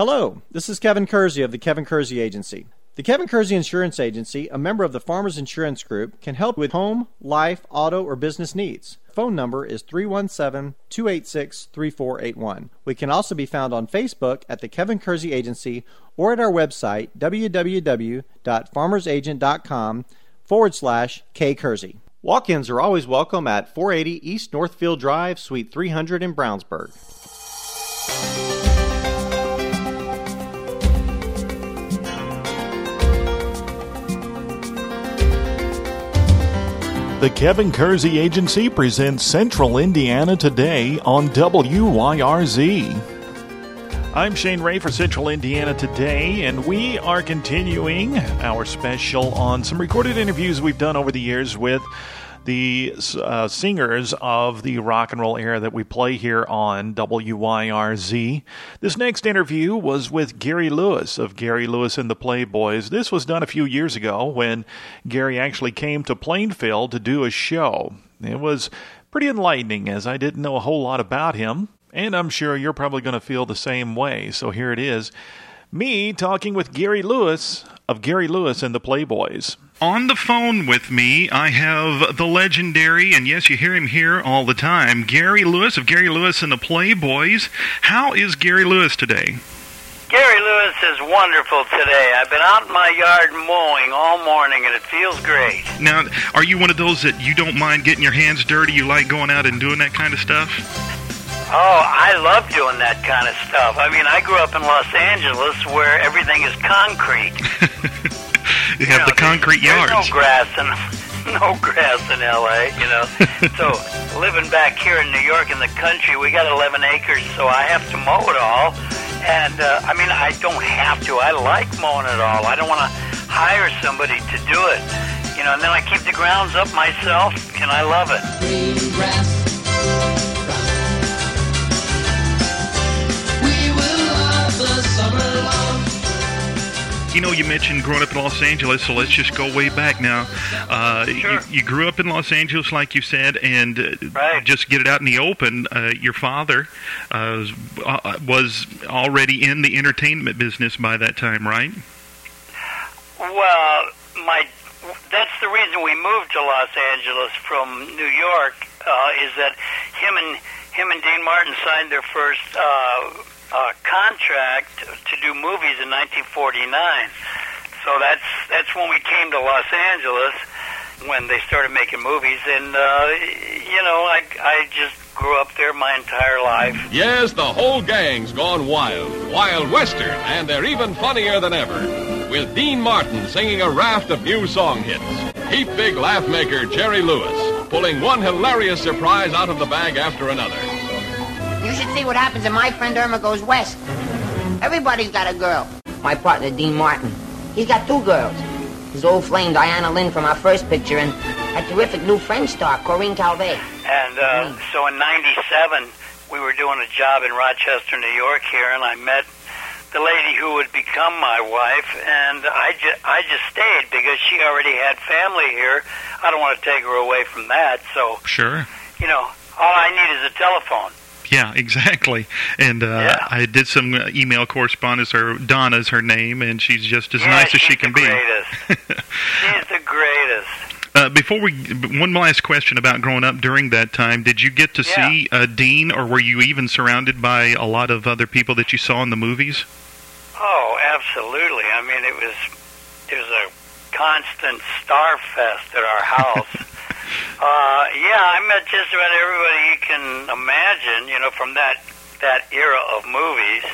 Hello, this is Kevin Kersey of the Kevin Kersey Agency. The Kevin Kersey Insurance Agency, a member of the Farmers Insurance Group, can help with home, life, auto, or business needs. Phone number is 317 286 3481. We can also be found on Facebook at the Kevin Kersey Agency or at our website www.farmersagent.com forward slash K Kersey. Walk ins are always welcome at 480 East Northfield Drive, Suite 300 in Brownsburg. The Kevin Kersey Agency presents Central Indiana Today on WYRZ. I'm Shane Ray for Central Indiana Today, and we are continuing our special on some recorded interviews we've done over the years with the uh, singers of the rock and roll era that we play here on WYRZ. This next interview was with Gary Lewis of Gary Lewis and the Playboys. This was done a few years ago when Gary actually came to Plainfield to do a show. It was pretty enlightening as I didn't know a whole lot about him, and I'm sure you're probably going to feel the same way. So here it is me talking with Gary Lewis of Gary Lewis and the Playboys. On the phone with me, I have the legendary, and yes, you hear him here all the time, Gary Lewis of Gary Lewis and the Playboys. How is Gary Lewis today? Gary Lewis is wonderful today. I've been out in my yard mowing all morning and it feels great. Now, are you one of those that you don't mind getting your hands dirty? You like going out and doing that kind of stuff? Oh, I love doing that kind of stuff. I mean, I grew up in Los Angeles where everything is concrete. you have know, the concrete there's, yards. There's no grass in no grass in LA, you know. so living back here in New York in the country, we got 11 acres, so I have to mow it all. And uh, I mean, I don't have to. I like mowing it all. I don't want to hire somebody to do it, you know. And then I keep the grounds up myself, and I love it. Green grass You know, you mentioned growing up in Los Angeles, so let's just go way back now. Uh, sure. you, you, grew up in Los Angeles, like you said, and uh, right. just get it out in the open. Uh, your father uh, uh, was already in the entertainment business by that time, right? Well, my that's the reason we moved to Los Angeles from New York. Uh, is that him and him and Dean Martin signed their first uh, contract to do movies in 1949. So that's that's when we came to Los Angeles when they started making movies, and uh, you know, I I just grew up there my entire life. Yes, the whole gang's gone wild, wild western, and they're even funnier than ever. With Dean Martin singing a raft of new song hits, Heap Big Laugh Maker Jerry Lewis pulling one hilarious surprise out of the bag after another. You should see what happens if my friend Irma goes west. Everybody's got a girl. My partner, Dean Martin, he's got two girls. His old flame, Diana Lynn, from our first picture, and a terrific new French star, Corinne Calvet. And uh, mm. so in 97, we were doing a job in Rochester, New York here, and I met the lady who would become my wife, and I just I just stayed because she already had family here. I don't want to take her away from that, so sure. You know, all I need is a telephone. Yeah, exactly. And uh, yeah. I did some uh, email correspondence. Her Donna's her name, and she's just as yeah, nice as she can be. She's the greatest. Uh, before we, one last question about growing up during that time. Did you get to yeah. see uh, Dean, or were you even surrounded by a lot of other people that you saw in the movies? Oh, absolutely. I mean, it was it was a constant star fest at our house. Uh, yeah, I met just about everybody you can imagine, you know, from that that era of movies,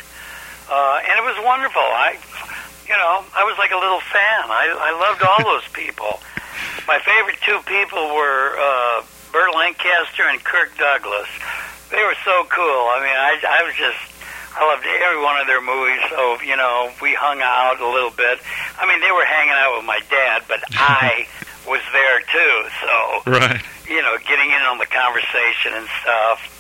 uh, and it was wonderful. I, you know, I was like a little fan. I, I loved all those people. My favorite two people were uh, Burt Lancaster and Kirk Douglas. They were so cool. I mean, I, I was just I loved every one of their movies. So you know, we hung out a little bit. I mean, they were hanging out with my dad, but I was there too. So right, you know, getting in on the conversation and stuff.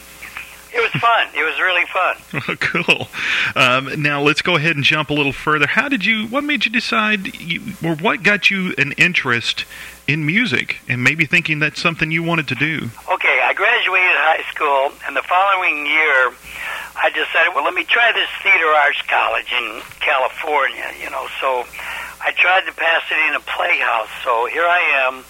It was fun. It was really fun. cool. Um, now let's go ahead and jump a little further. How did you? What made you decide? You, or what got you an interest in music, and maybe thinking that's something you wanted to do? Okay, I graduated high school, and the following year, I decided, well, let me try this theater arts college in California, you know. So I tried the Pasadena Playhouse. So here I am,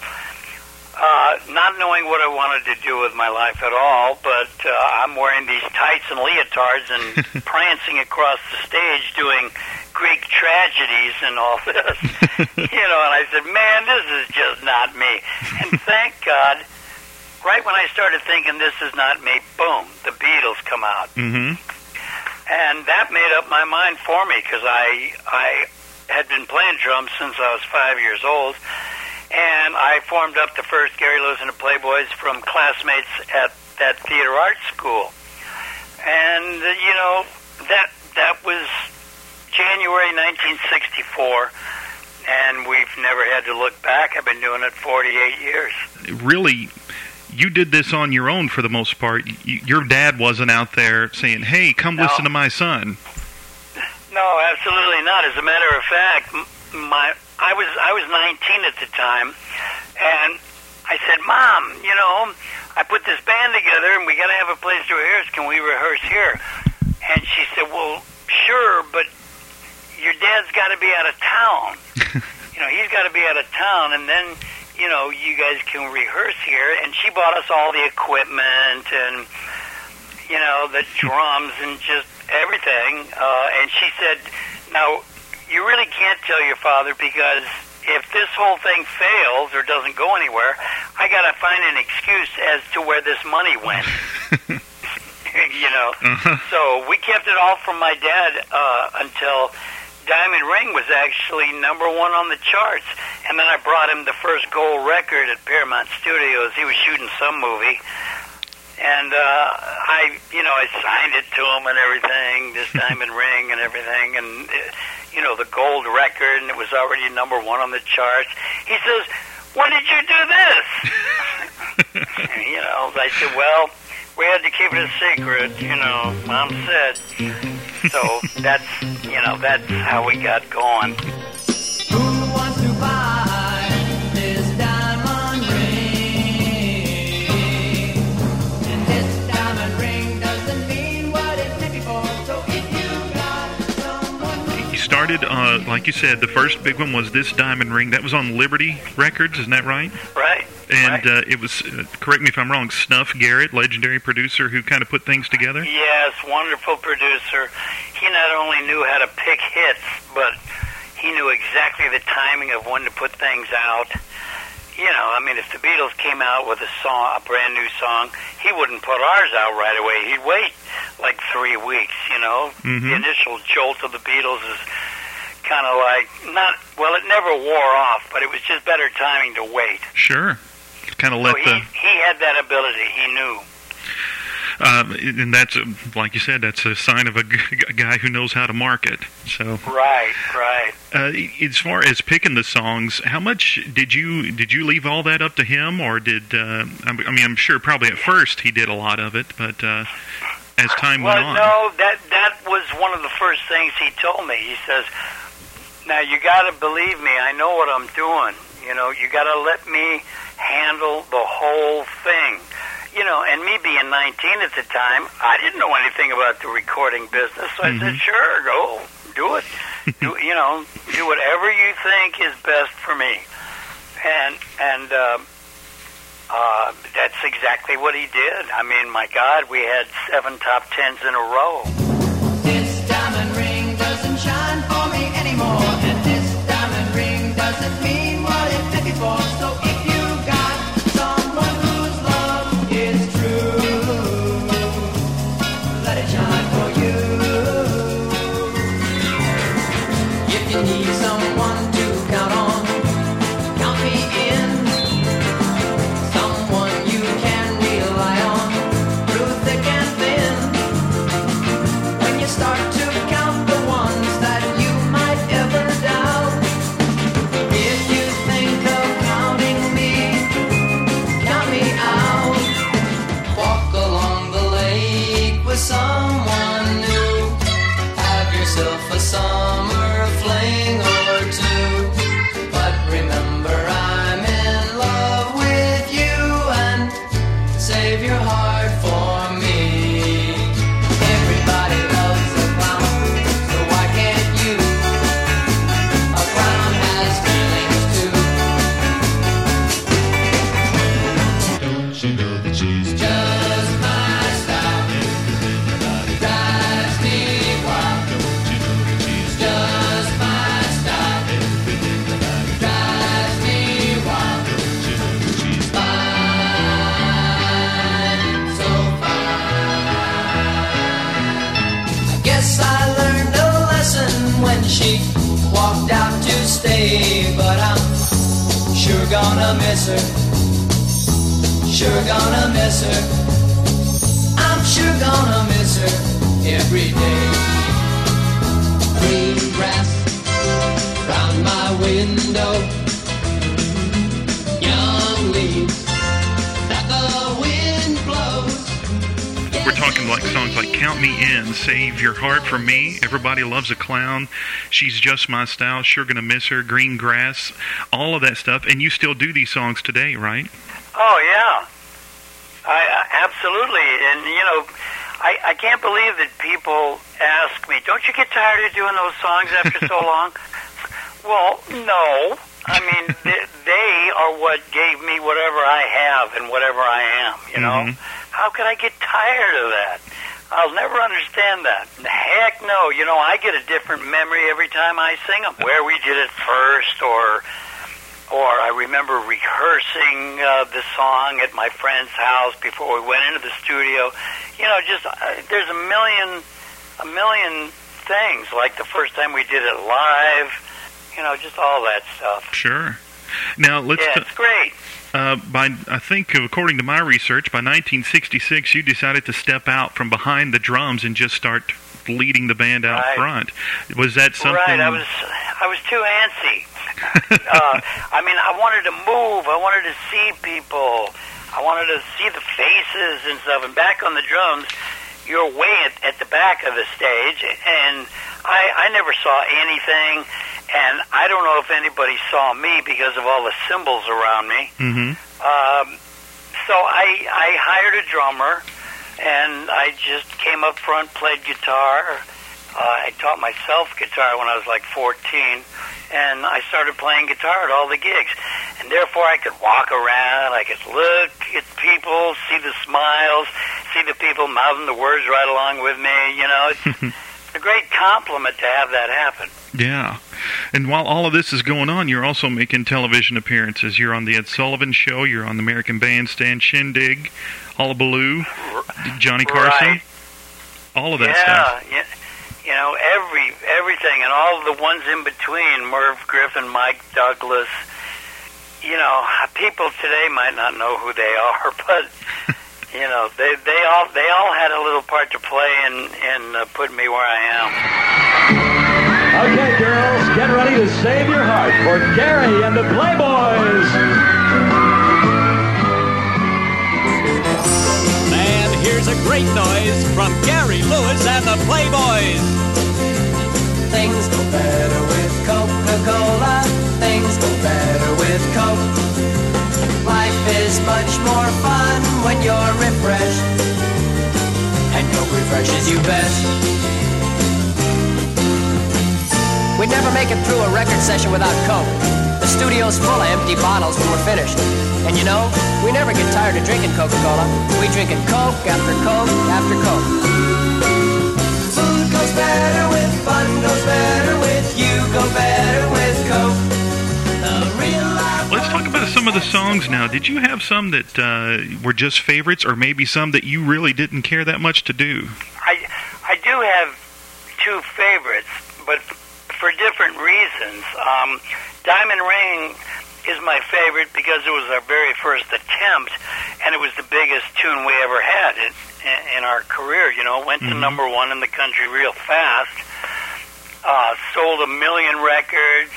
uh, not knowing what I wanted to do with my life at all, but uh, I'm wearing these tights and leotards and prancing across the stage doing Greek tragedies and all this. you know, and I said, man, this is just not me. And thank God right when I started thinking this is not me, boom, the Beatles come out, Mm-hmm. and that made up my mind for me because I I had been playing drums since I was five years old, and I formed up the first Gary Lewis and the Playboys from classmates at that theater arts school, and uh, you know that that was January 1964. And we've never had to look back. I've been doing it 48 years. Really, you did this on your own for the most part. Y your dad wasn't out there saying, "Hey, come No. listen to my son." No, absolutely not. As a matter of fact, my I was I was 19 at the time, and I said, "Mom, you know, I put this band together, and we got to have a place to rehearse. Can we rehearse here?" And she said, "Well, sure, but your dad's got to be out of town. you know, he's got to be out of town, and then." You know, you guys can rehearse here, and she bought us all the equipment and you know, the drums and just everything. Uh, and she said, now, you really can't tell your father because if this whole thing fails or doesn't go anywhere, I got to find an excuse as to where this money went. you know, so we kept it all from my dad uh, until Diamond Ring was actually number one on the charts. And then I brought him the first gold record at Paramount Studios. He was shooting some movie and uh, I, you know, I signed it to him and everything, this diamond ring and everything, and uh, you know, the gold record, and it was already number one on the charts. He says, "When did you do this?" you know, I said, "Well, we had to keep it a secret." You know, Mom said. So that's, you know, that's how we got going. Started, uh, like you said, the first big one was this diamond ring. That was on Liberty Records, isn't that right? Right. And right. uh, it was, uh, correct me if I'm wrong, Snuff Garrett, legendary producer who kind of put things together. Yes, wonderful producer. He not only knew how to pick hits, but he knew exactly the timing of when to put things out. You know, I mean, if the Beatles came out with a song, a brand new song, he wouldn't put ours out right away. He'd wait like three weeks. You know, Mhm. the initial jolt of the Beatles is kind of like not well. It never wore off, but it was just better timing to wait. Sure. Kind of So let he the, he had that ability. He knew. um, and that's, like you said, that's a sign of a, g- a guy who knows how to market. So, Right, right. uh, as far as picking the songs, how much did you did you leave all that up to him, or did uh, I mean, I'm sure probably at first he did a lot of it, but uh, as time well, went on, no, that that was one of the first things he told me. He says, "Now you got to believe me. I know what I'm doing. You know, you got to let me handle the whole thing." You know, and me being 19 at the time, I didn't know anything about the recording business. So I said, "Sure, go do it. do you know, do whatever you think is best for me." And and. Uh, uh, that's exactly what he did. I mean, my God, we had seven top tens in a row. This diamond ring like songs like Count Me In, Save Your Heart for Me, Everybody Loves a Clown, She's Just My Style, Sure Gonna Miss Her, Green Grass, all of that stuff. And you still do these songs today, right? Oh yeah, I, I absolutely, and you know, I I can't believe that people ask me, "Don't you get tired of doing those songs after so long?" well, no. I mean, they, they are what gave me whatever I have and whatever I am. You know, mm-hmm. How could I get tired of that? I'll never understand that. Heck no. You know, I get a different memory every time I sing them. Where we did it first, or or I remember rehearsing uh, the song at my friend's house before we went into the studio. You know, just uh, there's a million, a million things. Like the first time we did it live. You know, just all that stuff. Sure. Now, let's. Yeah, it's great. uh, by I think, according to my research, by 1966, you decided to step out from behind the drums and just start leading the band out Right. front. Was that something? Right, I was I was too antsy. uh, I mean, I wanted to move. I wanted to see people. I wanted to see the faces and stuff. And back on the drums, you're way at, at the back of the stage, and I I never saw anything. And I don't know if anybody saw me because of all the cymbals around me. hmm Um, so I, I hired a drummer, and I just came up front, played guitar. Uh, I taught myself guitar when I was like 14, and I started playing guitar at all the gigs. And therefore, I could walk around, I could look at people, see the smiles, see the people mouthing the words right along with me. You know, it's a great compliment to have that happen. Yeah. And while all of this is going on, you're also making television appearances. You're on the Ed Sullivan Show. You're on the American Bandstand Shindig, Hullabaloo, Johnny Carson, Right. all of that yeah, stuff. yeah, you know every everything and all the ones in between. Merv Griffin, Mike Douglas. You know, people today might not know who they are, but you know they they all they all had a little part to play in in uh, putting me where I am. Okay, girls, get ready to save your heart for Gary and the Playboys. And here's a great noise from Gary Lewis and the Playboys. Things go better with Coca-Cola. Things go better with Coke. Life is much more fun when you're refreshed. And Coke refreshes you best. We'd never make it through a record session without Coke. The studio's full of empty bottles when we're finished. And you know, we never get tired of drinking Coca-Cola. We drinking Coke after Coke after Coke. Food goes better with fun, goes better with you, go better with Coke. Some of the songs now. Did you have some that uh, were just favorites, or maybe some that you really didn't care that much to do? I I do have two favorites, but for different reasons. Um, Diamond Ring is my favorite because it was our very first attempt, and it was the biggest tune we ever had in, in our career. You know, it went to number one in the country real fast. Uh, sold a million records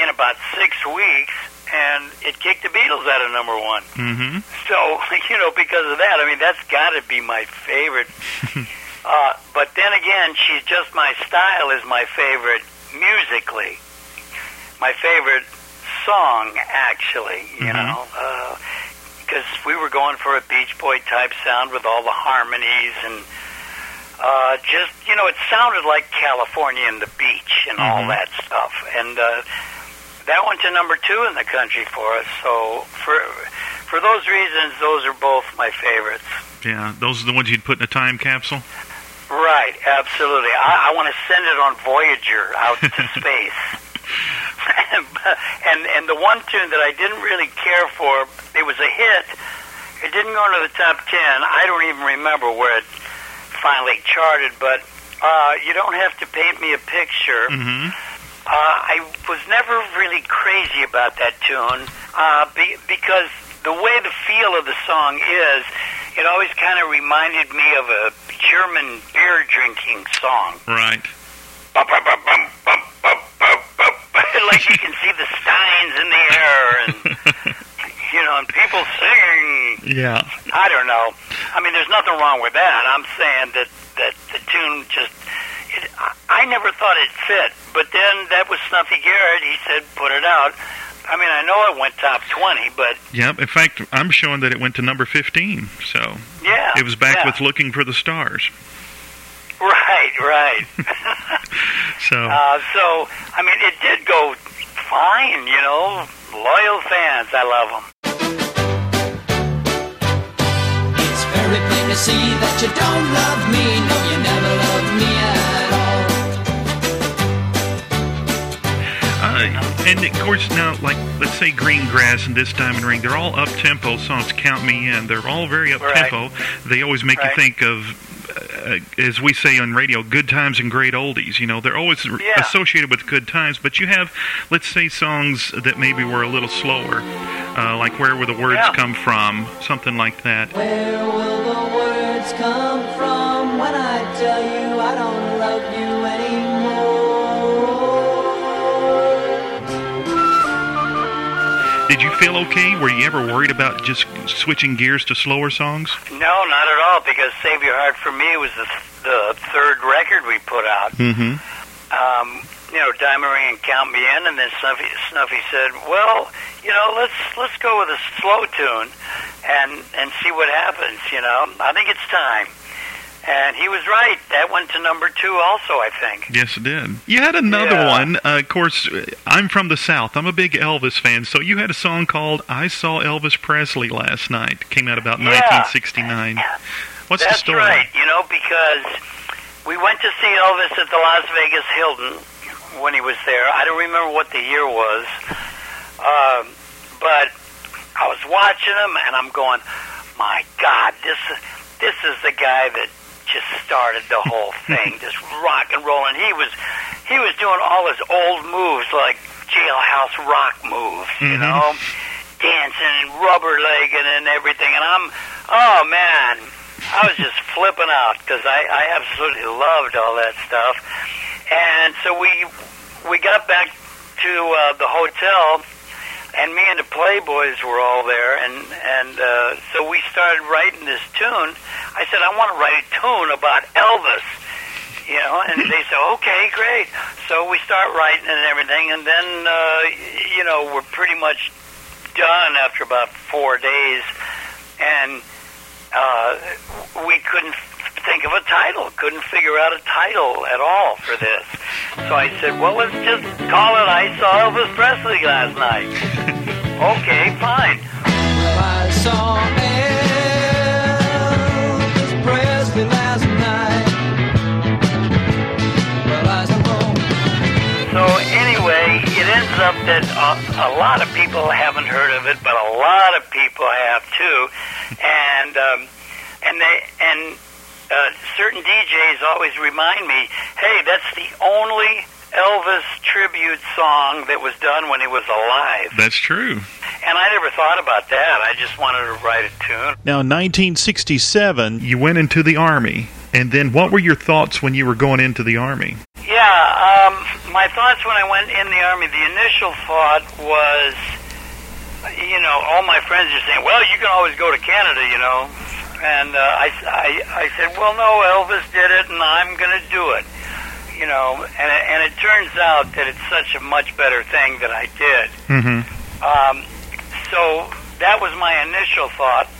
in about six weeks, and it kicked the Beatles out of number one. Mm-hmm. So, you know, because of that, I mean, that's got to be my favorite. uh, but then again, She's Just My Style is my favorite musically. My favorite song, actually, you Mhm. know. Because we were going for a Beach Boy type sound with all the harmonies and uh, just, you know, it sounded like California and the beach and all Mhm. that stuff. And uh, that went to number two in the country for us. So for for those reasons, those are both my favorites. Yeah, those are the ones you'd put in a time capsule. Right, absolutely. I, I want to send it on Voyager out to space. and and the one tune that I didn't really care for, it was a hit. It didn't go into the top ten. I don't even remember where it finally charted, but uh, you don't have to paint me a picture. Mm-hmm. Uh, I was never really crazy about that tune, uh, be, because the way the feel of the song is, it always kind of reminded me of a German beer drinking song. Right. Bum, bum, bum, like you can see the steins in the air and you know and people singing Yeah. i don't know i mean there's nothing wrong with that i'm saying that that the tune just I, I never thought it fit but then that was snuffy garrett he said put it out i mean i know it went top 20 but Yep. In fact, I'm showing that it went to number 15. So yeah it was back yeah. with Looking for the Stars. right right So uh, so i mean it did go fine you know loyal fans i love them It's very plain to see that you don't love me. No, and of course, now, like, let's say Green Grass and This Diamond Ring, they're all up tempo songs. Count Me In. They're all very up tempo. They always make Right. you think of, uh, as we say on radio, good times and great oldies. You know, they're always Yeah. associated with good times. But you have, let's say, songs that maybe were a little slower, uh, like Where Will the Words Yeah. Come From, something like that. Where will the words come from when I tell you I don't love you anymore? Did you feel okay? Were you ever worried about just switching gears to slower songs? No, not at all, because Save Your Heart for Me was the, the third record we put out. Mm-hmm. Um, you know, Diamond Ring and Count Me In, and then Snuffy, Snuffy said, well, you know, let's let's go with a slow tune and, and see what happens, you know. I think it's time. And he was right. That went to number two also, I think. Yes, it did. You had another Yeah. one. Uh, of course, I'm from the South. I'm a big Elvis fan. So you had a song called "I Saw Elvis Presley Last Night." Came out about Yeah. 1969. What's That's the story? right, you know, because we went to see Elvis at the Las Vegas Hilton when he was there. I don't remember what the year was, um, but I was watching him and I'm going, my God, this this is the guy that just started the whole thing, just rock and roll. And he was he was doing all his old moves like jailhouse rock moves, you Mhm. know, dancing and rubber legging and everything. And I'm, oh man, I was just flipping out because I, I absolutely loved all that stuff. And so we we got back to uh, the hotel, and me and the Playboys were all there, and and uh, so we started writing this tune. I said I want to write a tune about Elvis, you know, and they said okay, great. So we start writing and everything, and then uh, you know we're pretty much done after about four days, and uh, we couldn't think of a title, couldn't figure out a title at all for this. So I said, well, let's just call it I Saw Elvis Presley last night. okay, fine. Well, I saw Elvis Presley last night. Well, I saw So anyway, it ends up that a, a lot of people haven't heard of it, but a lot of people have too, and um, and they and uh, certain DJs always remind me, hey, that's the only Elvis tribute song that was done when he was alive, That's true. and I never thought about that. I just wanted to write a tune. Now, in 1967, you went into the army, and then what were your thoughts when you were going into the army? Yeah, um, my thoughts when I went in the army, the initial thought was, you know, all my friends are saying, well, you can always go to Canada, you know. And uh, I, I, I said, well, no, Elvis did it, and I'm going to do it. You know, and and it turns out that it's such a much better thing that I did. Mm-hmm. Um, so that was my initial thought.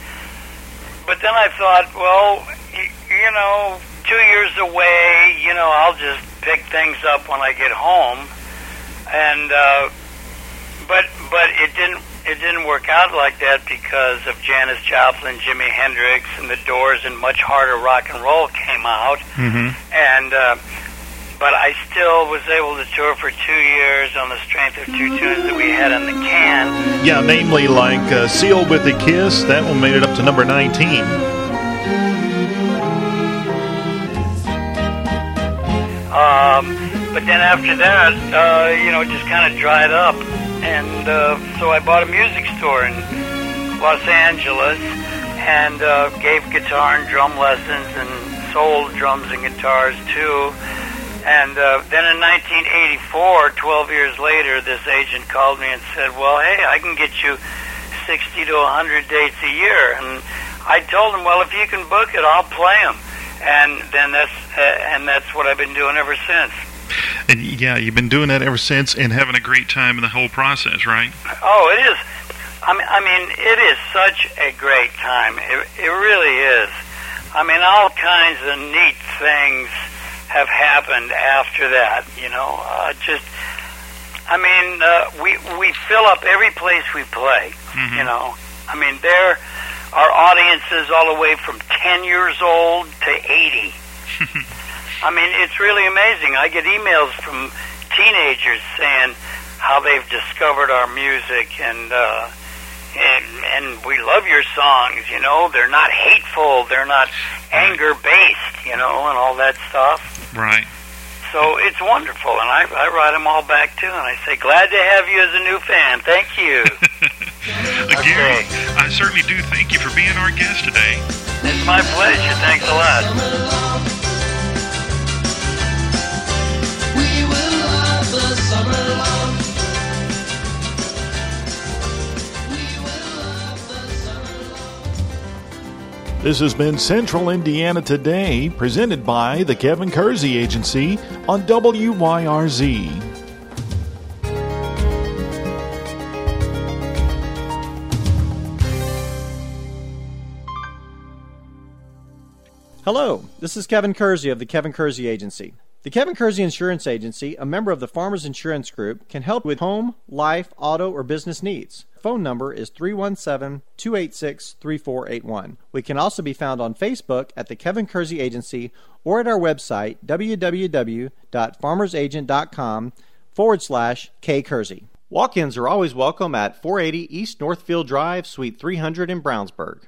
But then I thought, well, you, you know, two years away, you know, I'll just pick things up when I get home. And uh, but but it didn't it didn't work out like that because of Janis Joplin, Jimi Hendrix, and the Doors, and much harder rock and roll came out. Mm-hmm. And uh, but I still was able to tour for two years on the strength of two tunes that we had in the can. Yeah, namely like uh, Sealed with a Kiss. That one made it up to number 19. Um, but then after that, uh, you know, it just kind of dried up. And uh, so I bought a music store in Los Angeles and uh, gave guitar and drum lessons and sold drums and guitars too. And uh, then in 1984, 12 years later, this agent called me and said, "Well, hey, I can get you 60 to 100 dates a year." And I told him, "Well, if you can book it, I'll play them." And then that's uh, and that's what I've been doing ever since. And yeah, you've been doing that ever since and having a great time in the whole process, right? Oh, it is. I mean, I mean, it is such a great time. It, it really is. I mean, all kinds of neat things have happened after that. You know, uh, just. I mean, uh, we we fill up every place we play. Mhm. You know, I mean, there are audiences all the way from ten years old to eighty. I mean, it's really amazing. I get emails from teenagers saying how they've discovered our music and uh, and and we love your songs. You know, they're not hateful, they're not anger based. You know, and all that stuff. Right. So it's wonderful, and I, I write them all back too, and I say, glad to have you as a new fan. Thank you. Uh, Gary, I certainly do thank you for being our guest today. it's my pleasure. Thanks a lot. This has been Central Indiana Today, presented by the Kevin Kersey Agency on WYRZ. Hello, this is Kevin Kersey of the Kevin Kersey Agency. The Kevin Kersey Insurance Agency, a member of the Farmers Insurance Group, can help with home, life, auto, or business needs. Phone number is 317 286 3481. We can also be found on Facebook at the Kevin Kersey Agency or at our website www.farmersagent.com forward slash K Kersey. Walk ins are always welcome at 480 East Northfield Drive, Suite 300 in Brownsburg.